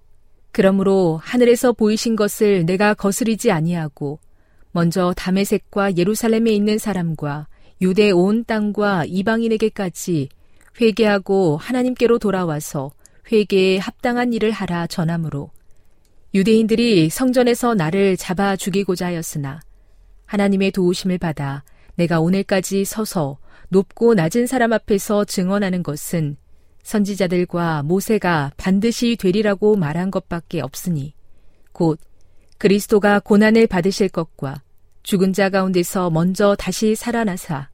그러므로 하늘에서 보이신 것을 내가 거스리지 아니하고 먼저 다메색과 예루살렘에 있는 사람과 유대 온 땅과 이방인에게까지 회개하고 하나님께로 돌아와서 회개에 합당한 일을 하라 전함으로 유대인들이 성전에서 나를 잡아 죽이고자 하였으나 하나님의 도우심을 받아 내가 오늘까지 서서 높고 낮은 사람 앞에서 증언하는 것은 선지자들과 모세가 반드시 되리라고 말한 것밖에 없으니 곧 그리스도가 고난을 받으실 것과 죽은 자 가운데서 먼저 다시 살아나사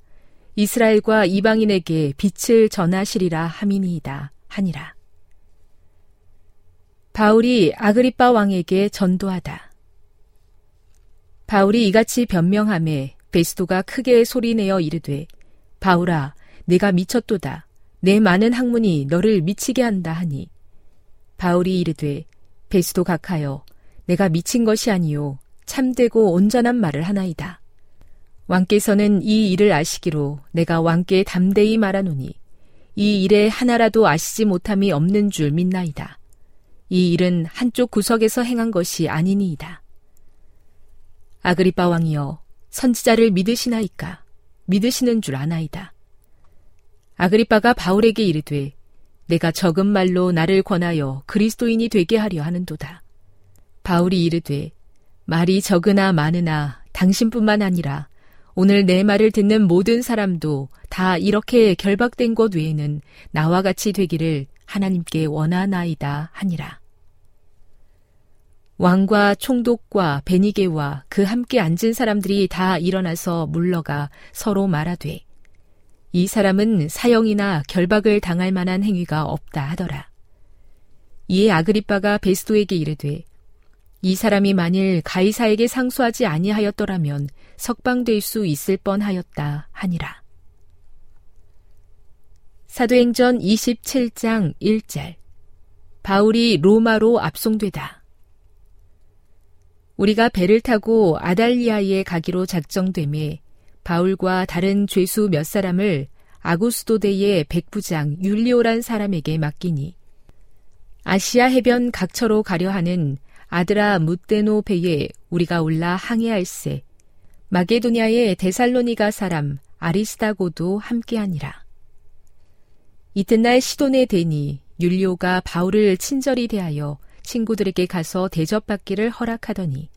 이스라엘과 이방인에게 빛을 전하시리라 함이니이다 하니라. 바울이 아그리빠 왕에게 전도하다. 바울이 이같이 변명함에 베스도가 크게 소리내어 이르되 바울아 내가 미쳤도다 내 많은 학문이 너를 미치게 한다 하니 바울이 이르되 베스도 각하여 내가 미친 것이 아니요 참되고 온전한 말을 하나이다. 왕께서는 이 일을 아시기로 내가 왕께 담대히 말하노니 이 일에 하나라도 아시지 못함이 없는 줄 믿나이다. 이 일은 한쪽 구석에서 행한 것이 아니니이다. 아그리빠 왕이여 선지자를 믿으시나이까 믿으시는 줄 아나이다. 아그리빠가 바울에게 이르되 내가 적은 말로 나를 권하여 그리스도인이 되게 하려 하는도다. 바울이 이르되 말이 적으나 많으나 당신뿐만 아니라 오늘 내 말을 듣는 모든 사람도 다 이렇게 결박된 것 외에는 나와 같이 되기를 하나님께 원하나이다 하니라. 왕과 총독과 베니게와 그 함께 앉은 사람들이 다 일어나서 물러가 서로 말하되 이 사람은 사형이나 결박을 당할 만한 행위가 없다 하더라. 이에 아그리빠가 베스도에게 이르되 이 사람이 만일 가이사에게 상수하지 아니하였더라면 석방될 수 있을 뻔하였다 하니라. 사도행전 27장 1절 바울이 로마로 압송되다. 우리가 배를 타고 아달리아에 가기로 작정됨에 바울과 다른 죄수 몇 사람을 아구스도대의 백부장 율리오란 사람에게 맡기니 아시아 해변 각처로 가려 하는 아드라 무테노 배에 우리가 올라 항해할세. 마게도냐의 데살로니가 사람 아리스타고도 함께하니라. 이튿날 시돈에 대니 율리오가 바울을 친절히 대하여 친구들에게 가서 대접받기를 허락하더니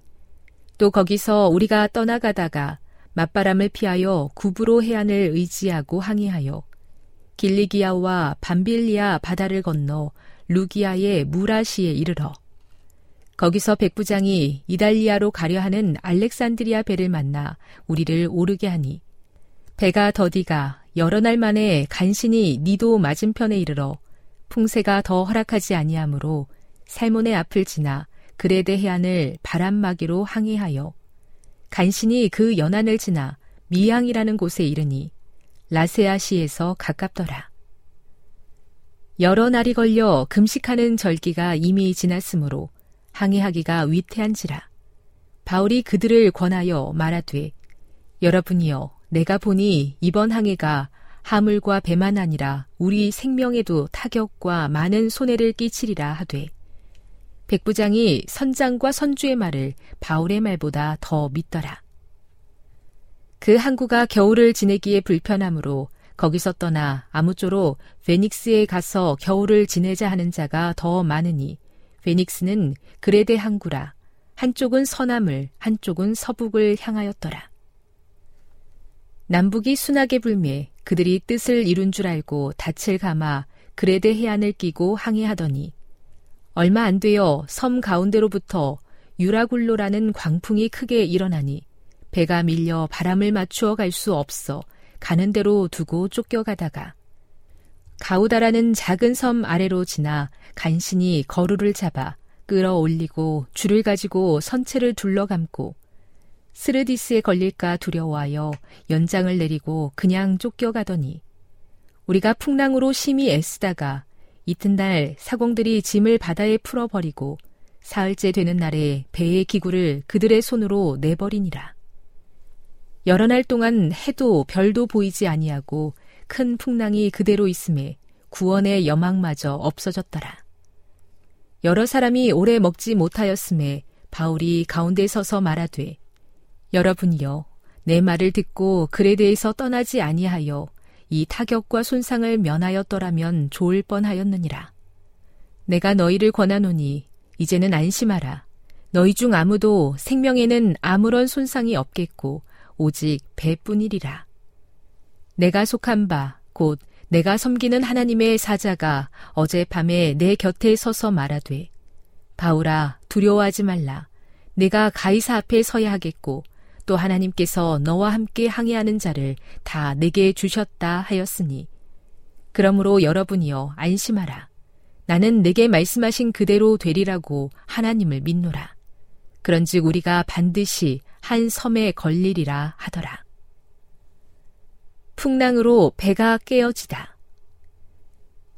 또 거기서 우리가 떠나가다가 맞바람을 피하여 구브로 해안을 의지하고 항해하여 길리기아와 밤빌리아 바다를 건너 루기아의 무라시에 이르러 거기서 백부장이 이달리아로 가려 하는 알렉산드리아 배를 만나 우리를 오르게 하니 배가 더디가 여러 날 만에 간신히 니도 맞은편에 이르러 풍세가 더 허락하지 아니하므로 살몬의 앞을 지나 그레데 해안을 바람막이로 항해하여 간신히 그 연안을 지나 미양이라는 곳에 이르니 라세아시에서 가깝더라. 여러 날이 걸려 금식하는 절기가 이미 지났으므로 항해하기가 위태한지라. 바울이 그들을 권하여 말하되 여러분이여 내가 보니 이번 항해가 하물과 배만 아니라 우리 생명에도 타격과 많은 손해를 끼치리라 하되 백 부장이 선장과 선주의 말을 바울의 말보다 더 믿더라. 그 항구가 겨울을 지내기에 불편하므로 거기서 떠나 아무쪼록 베닉스에 가서 겨울을 지내자 하는 자가 더 많으니 베닉스는 그레데 항구라 한쪽은 서남을 한쪽은 서북을 향하였더라. 남북이 순하게 불매 그들이 뜻을 이룬 줄 알고 닻을 감아 그레데 해안을 끼고 항해하더니 얼마 안 되어 섬 가운데로부터 유라굴로라는 광풍이 크게 일어나니 배가 밀려 바람을 맞추어 갈 수 없어 가는 대로 두고 쫓겨가다가 가우다라는 작은 섬 아래로 지나 간신히 거루를 잡아 끌어올리고 줄을 가지고 선체를 둘러감고 스르디스에 걸릴까 두려워하여 연장을 내리고 그냥 쫓겨가더니 우리가 풍랑으로 심히 애쓰다가 이튿날 사공들이 짐을 바다에 풀어버리고 사흘째 되는 날에 배의 기구를 그들의 손으로 내버리니라. 여러 날 동안 해도 별도 보이지 아니하고 큰 풍랑이 그대로 있음에 구원의 여망마저 없어졌더라. 여러 사람이 오래 먹지 못하였음에 바울이 가운데 서서 말하되 여러분이여 내 말을 듣고 글에 대해서 떠나지 아니하여 이 타격과 손상을 면하였더라면 좋을 뻔하였느니라. 내가 너희를 권하노니 이제는 안심하라. 너희 중 아무도 생명에는 아무런 손상이 없겠고 오직 배뿐이리라. 내가 속한 바, 곧 내가 섬기는 하나님의 사자가 어젯밤에 내 곁에 서서 말하되, 바울아, 두려워하지 말라. 내가 가이사 앞에 서야 하겠고, 또 하나님께서 너와 함께 항해하는 자를 다 내게 주셨다 하였으니, 그러므로 여러분이여 안심하라. 나는 내게 말씀하신 그대로 되리라고 하나님을 믿노라. 그런즉 우리가 반드시 한 섬에 걸리리라 하더라. 풍랑으로 배가 깨어지다.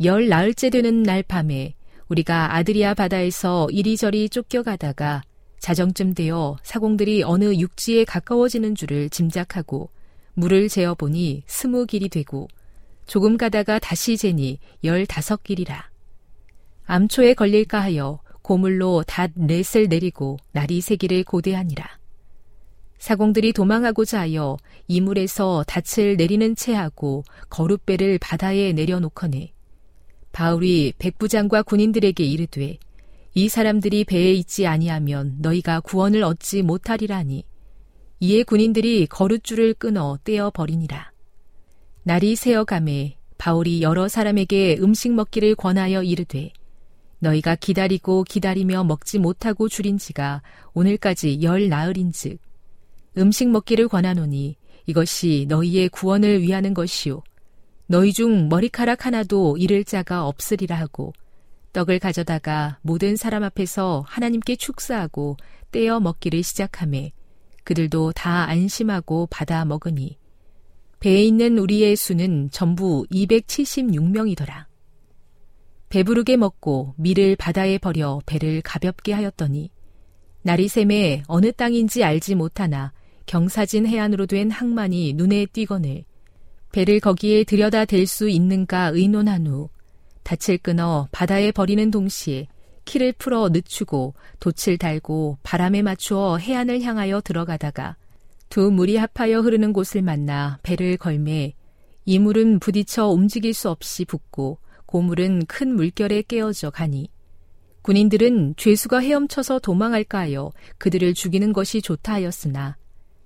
열 나흘째 되는 날 밤에 우리가 아드리아 바다에서 이리저리 쫓겨가다가 자정쯤 되어 사공들이 어느 육지에 가까워지는 줄을 짐작하고 물을 재어보니 스무 길이 되고 조금 가다가 다시 재니 열다섯 길이라. 암초에 걸릴까 하여 고물로 닷 넷을 내리고 날이 새기를 고대하니라. 사공들이 도망하고자 하여 이물에서 닻을 내리는 채 하고 거룻배를 바다에 내려놓거니 바울이 백부장과 군인들에게 이르되 이 사람들이 배에 있지 아니하면 너희가 구원을 얻지 못하리라니. 이에 군인들이 거룻줄을 끊어 떼어 버리니라. 날이 새어감에 바울이 여러 사람에게 음식 먹기를 권하여 이르되 너희가 기다리고 기다리며 먹지 못하고 줄인 지가 오늘까지 열 나흘인즉 음식 먹기를 권하노니 이것이 너희의 구원을 위하는 것이요 너희 중 머리카락 하나도 잃을 자가 없으리라 하고 떡을 가져다가 모든 사람 앞에서 하나님께 축사하고 떼어 먹기를 시작하매 그들도 다 안심하고 받아 먹으니 배에 있는 우리의 수는 전부 276명이더라. 배부르게 먹고 밀을 바다에 버려 배를 가볍게 하였더니 날이 샘에 어느 땅인지 알지 못하나 경사진 해안으로 된 항만이 눈에 띄거늘 배를 거기에 들여다 댈 수 있는가 의논한 후 닻을 끊어 바다에 버리는 동시에 키를 풀어 늦추고 돛을 달고 바람에 맞추어 해안을 향하여 들어가다가 두 물이 합하여 흐르는 곳을 만나 배를 걸매 이 물은 부딪혀 움직일 수 없이 붙고 고물은 큰 물결에 깨어져 가니 군인들은 죄수가 헤엄쳐서 도망할까 하여 그들을 죽이는 것이 좋다 하였으나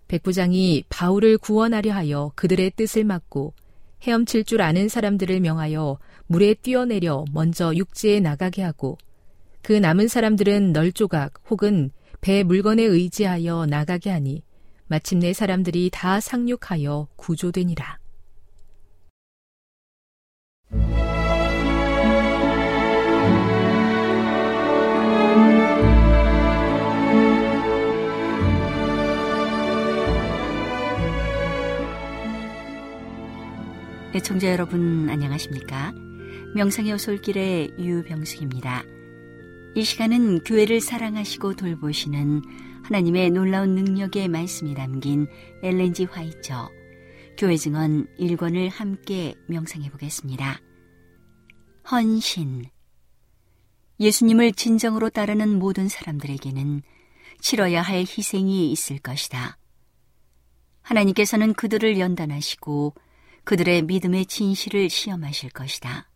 백부장이 바울을 구원하려 하여 그들의 뜻을 막고 헤엄칠 줄 아는 사람들을 명하여 물에 뛰어내려 먼저 육지에 나가게 하고 그 남은 사람들은 널조각 혹은 배 물건에 의지하여 나가게 하니 마침내 사람들이 다 상륙하여 구조되니라. 애청자 여러분 안녕하십니까? 명상의 오솔길의 유병숙입니다. 이 시간은 교회를 사랑하시고 돌보시는 하나님의 놀라운 능력의 말씀이 담긴 엘렌지 화이처 교회 증언 1권을 함께 명상해 보겠습니다. 헌신 예수님을 진정으로 따르는 모든 사람들에게는 치러야 할 희생이 있을 것이다. 하나님께서는 그들을 연단하시고 그들의 믿음의 진실을 시험하실 것이다.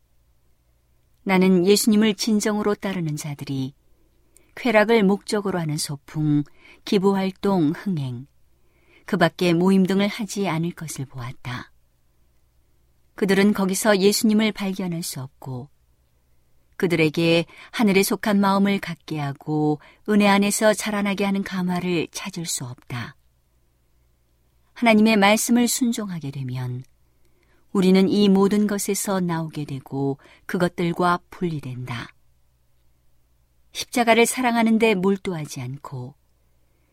나는 예수님을 진정으로 따르는 자들이 쾌락을 목적으로 하는 소풍, 기부활동, 흥행, 그 밖에 모임 등을 하지 않을 것을 보았다. 그들은 거기서 예수님을 발견할 수 없고, 그들에게 하늘에 속한 마음을 갖게 하고 은혜 안에서 자라나게 하는 감화를 찾을 수 없다. 하나님의 말씀을 순종하게 되면 우리는 이 모든 것에서 나오게 되고 그것들과 분리된다. 십자가를 사랑하는데 몰두하지 않고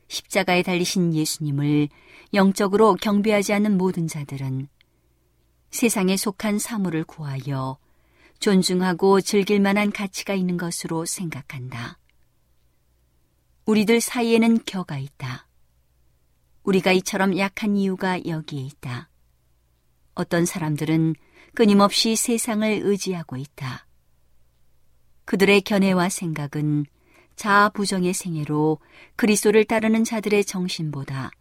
십자가에 달리신 예수님을 영적으로 경배하지 않는 모든 자들은 세상에 속한 사물을 구하여 존중하고 즐길 만한 가치가 있는 것으로 생각한다. 우리들 사이에는 겨가 있다. 우리가 이처럼 약한 이유가 여기에 있다. 어떤 사람들은 끊임없이 세상을 의지하고 있다. 그들의 견해와 생각은 자아 부정의 생애로 그리스도를 따르는 자들의 정신보다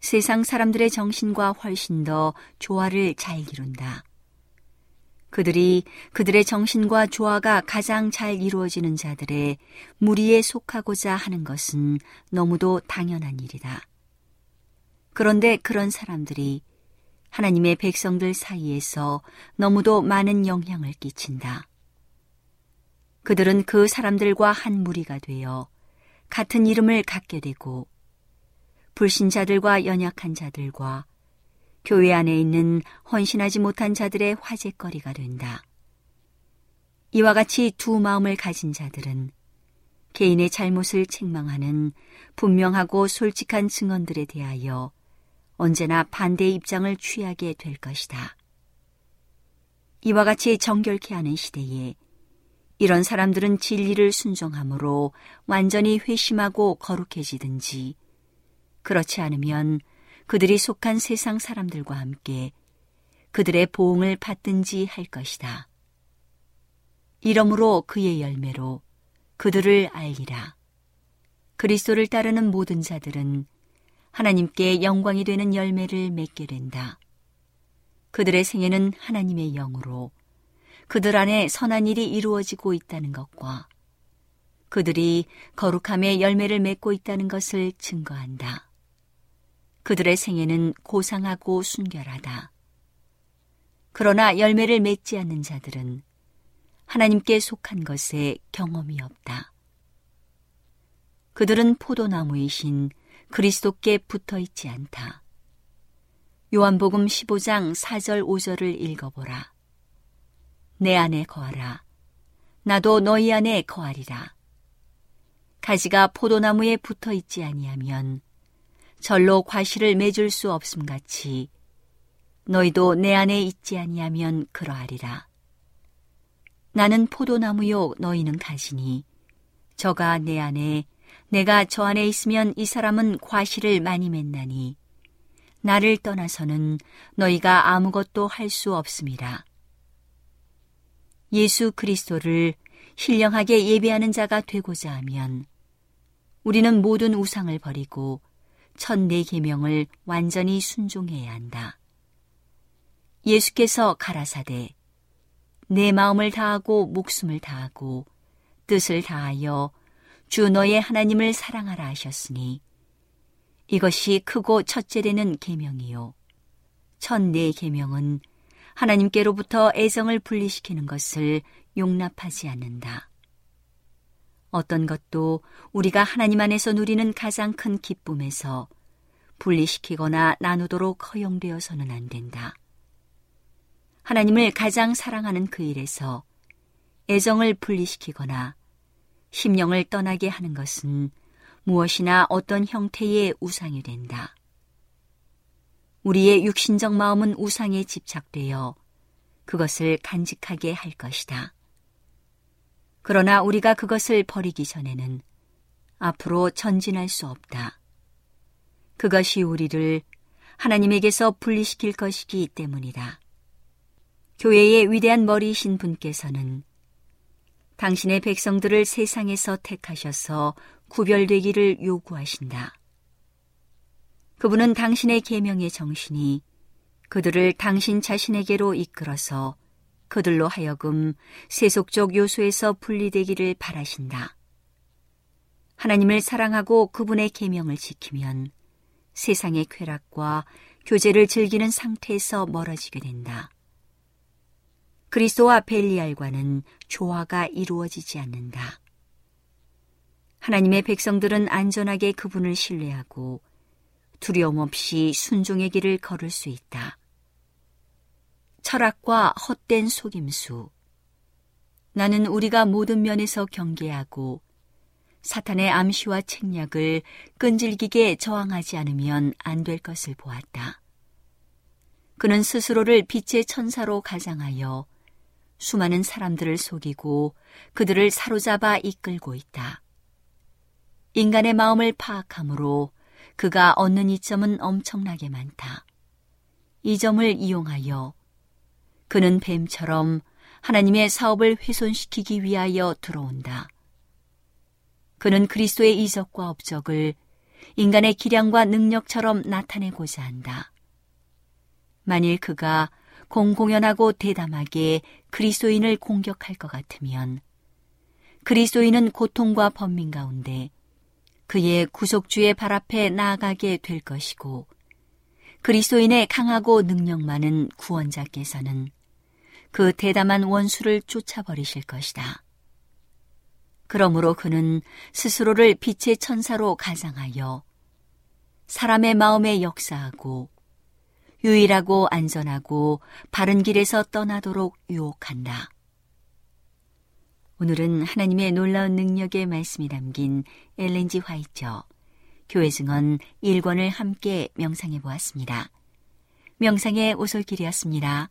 세상 사람들의 정신과 훨씬 더 조화를 잘 이룬다. 그들이 그들의 정신과 조화가 가장 잘 이루어지는 자들의 무리에 속하고자 하는 것은 너무도 당연한 일이다. 그런데 그런 사람들이 하나님의 백성들 사이에서 너무도 많은 영향을 끼친다. 그들은 그 사람들과 한 무리가 되어 같은 이름을 갖게 되고 불신자들과 연약한 자들과 교회 안에 있는 헌신하지 못한 자들의 화제거리가 된다. 이와 같이 두 마음을 가진 자들은 개인의 잘못을 책망하는 분명하고 솔직한 증언들에 대하여 언제나 반대의 입장을 취하게 될 것이다. 이와 같이 정결케 하는 시대에 이런 사람들은 진리를 순종함으로 완전히 회심하고 거룩해지든지 그렇지 않으면 그들이 속한 세상 사람들과 함께 그들의 보응을 받든지 할 것이다. 이러므로 그의 열매로 그들을 알리라. 그리스도를 따르는 모든 자들은 하나님께 영광이 되는 열매를 맺게 된다. 그들의 생애는 하나님의 영으로 그들 안에 선한 일이 이루어지고 있다는 것과 그들이 거룩함의 열매를 맺고 있다는 것을 증거한다. 그들의 생애는 고상하고 순결하다. 그러나 열매를 맺지 않는 자들은 하나님께 속한 것에 경험이 없다. 그들은 포도나무이신 그리스도께 붙어 있지 않다. 요한복음 15장 4절 5절을 읽어보라. 내 안에 거하라. 나도 너희 안에 거하리라. 가지가 포도나무에 붙어 있지 아니하면 절로 과실을 맺을 수 없음 같이 너희도 내 안에 있지 아니하면 그러하리라. 나는 포도나무요 너희는 가시니 저가 내 안에 내가 저 안에 있으면 이 사람은 과실을 많이 맺나니 나를 떠나서는 너희가 아무것도 할 수 없음이라. 예수 그리스도를 신령하게 예배하는 자가 되고자 하면 우리는 모든 우상을 버리고 첫 네 계명을 완전히 순종해야 한다. 예수께서 가라사대 내 마음을 다하고 목숨을 다하고 뜻을 다하여 주 너의 하나님을 사랑하라 하셨으니 이것이 크고 첫째 되는 계명이요 첫 네 계명은 하나님께로부터 애정을 분리시키는 것을 용납하지 않는다. 어떤 것도 우리가 하나님 안에서 누리는 가장 큰 기쁨에서 분리시키거나 나누도록 허용되어서는 안 된다. 하나님을 가장 사랑하는 그 일에서 애정을 분리시키거나 심령을 떠나게 하는 것은 무엇이나 어떤 형태의 우상이 된다. 우리의 육신적 마음은 우상에 집착되어 그것을 간직하게 할 것이다. 그러나 우리가 그것을 버리기 전에는 앞으로 전진할 수 없다. 그것이 우리를 하나님에게서 분리시킬 것이기 때문이다. 교회의 위대한 머리이신 분께서는 당신의 백성들을 세상에서 택하셔서 구별되기를 요구하신다. 그분은 당신의 계명의 정신이 그들을 당신 자신에게로 이끌어서 그들로 하여금 세속적 요소에서 분리되기를 바라신다. 하나님을 사랑하고 그분의 계명을 지키면 세상의 쾌락과 교제를 즐기는 상태에서 멀어지게 된다. 그리스도와 벨리알과는 조화가 이루어지지 않는다. 하나님의 백성들은 안전하게 그분을 신뢰하고 두려움 없이 순종의 길을 걸을 수 있다. 철학과 헛된 속임수. 나는 우리가 모든 면에서 경계하고 사탄의 암시와 책략을 끈질기게 저항하지 않으면 안 될 것을 보았다. 그는 스스로를 빛의 천사로 가장하여 수많은 사람들을 속이고 그들을 사로잡아 이끌고 있다. 인간의 마음을 파악함으로 그가 얻는 이점은 엄청나게 많다. 이 점을 이용하여 그는 뱀처럼 하나님의 사업을 훼손시키기 위하여 들어온다. 그는 그리스도의 이적과 업적을 인간의 기량과 능력처럼 나타내고자 한다. 만일 그가 공공연하고 대담하게 그리스도인을 공격할 것 같으면 그리스도인은 고통과 번민 가운데 그의 구속주의 발 앞에 나아가게 될 것이고 그리스도인의 강하고 능력 많은 구원자께서는 그 대담한 원수를 쫓아버리실 것이다. 그러므로 그는 스스로를 빛의 천사로 가장하여 사람의 마음에 역사하고 유일하고 안전하고 바른 길에서 떠나도록 유혹한다. 오늘은 하나님의 놀라운 능력의 말씀이 담긴 엘렌지 화이처 교회 증언 1권을 함께 명상해 보았습니다. 명상의 오솔길이었습니다.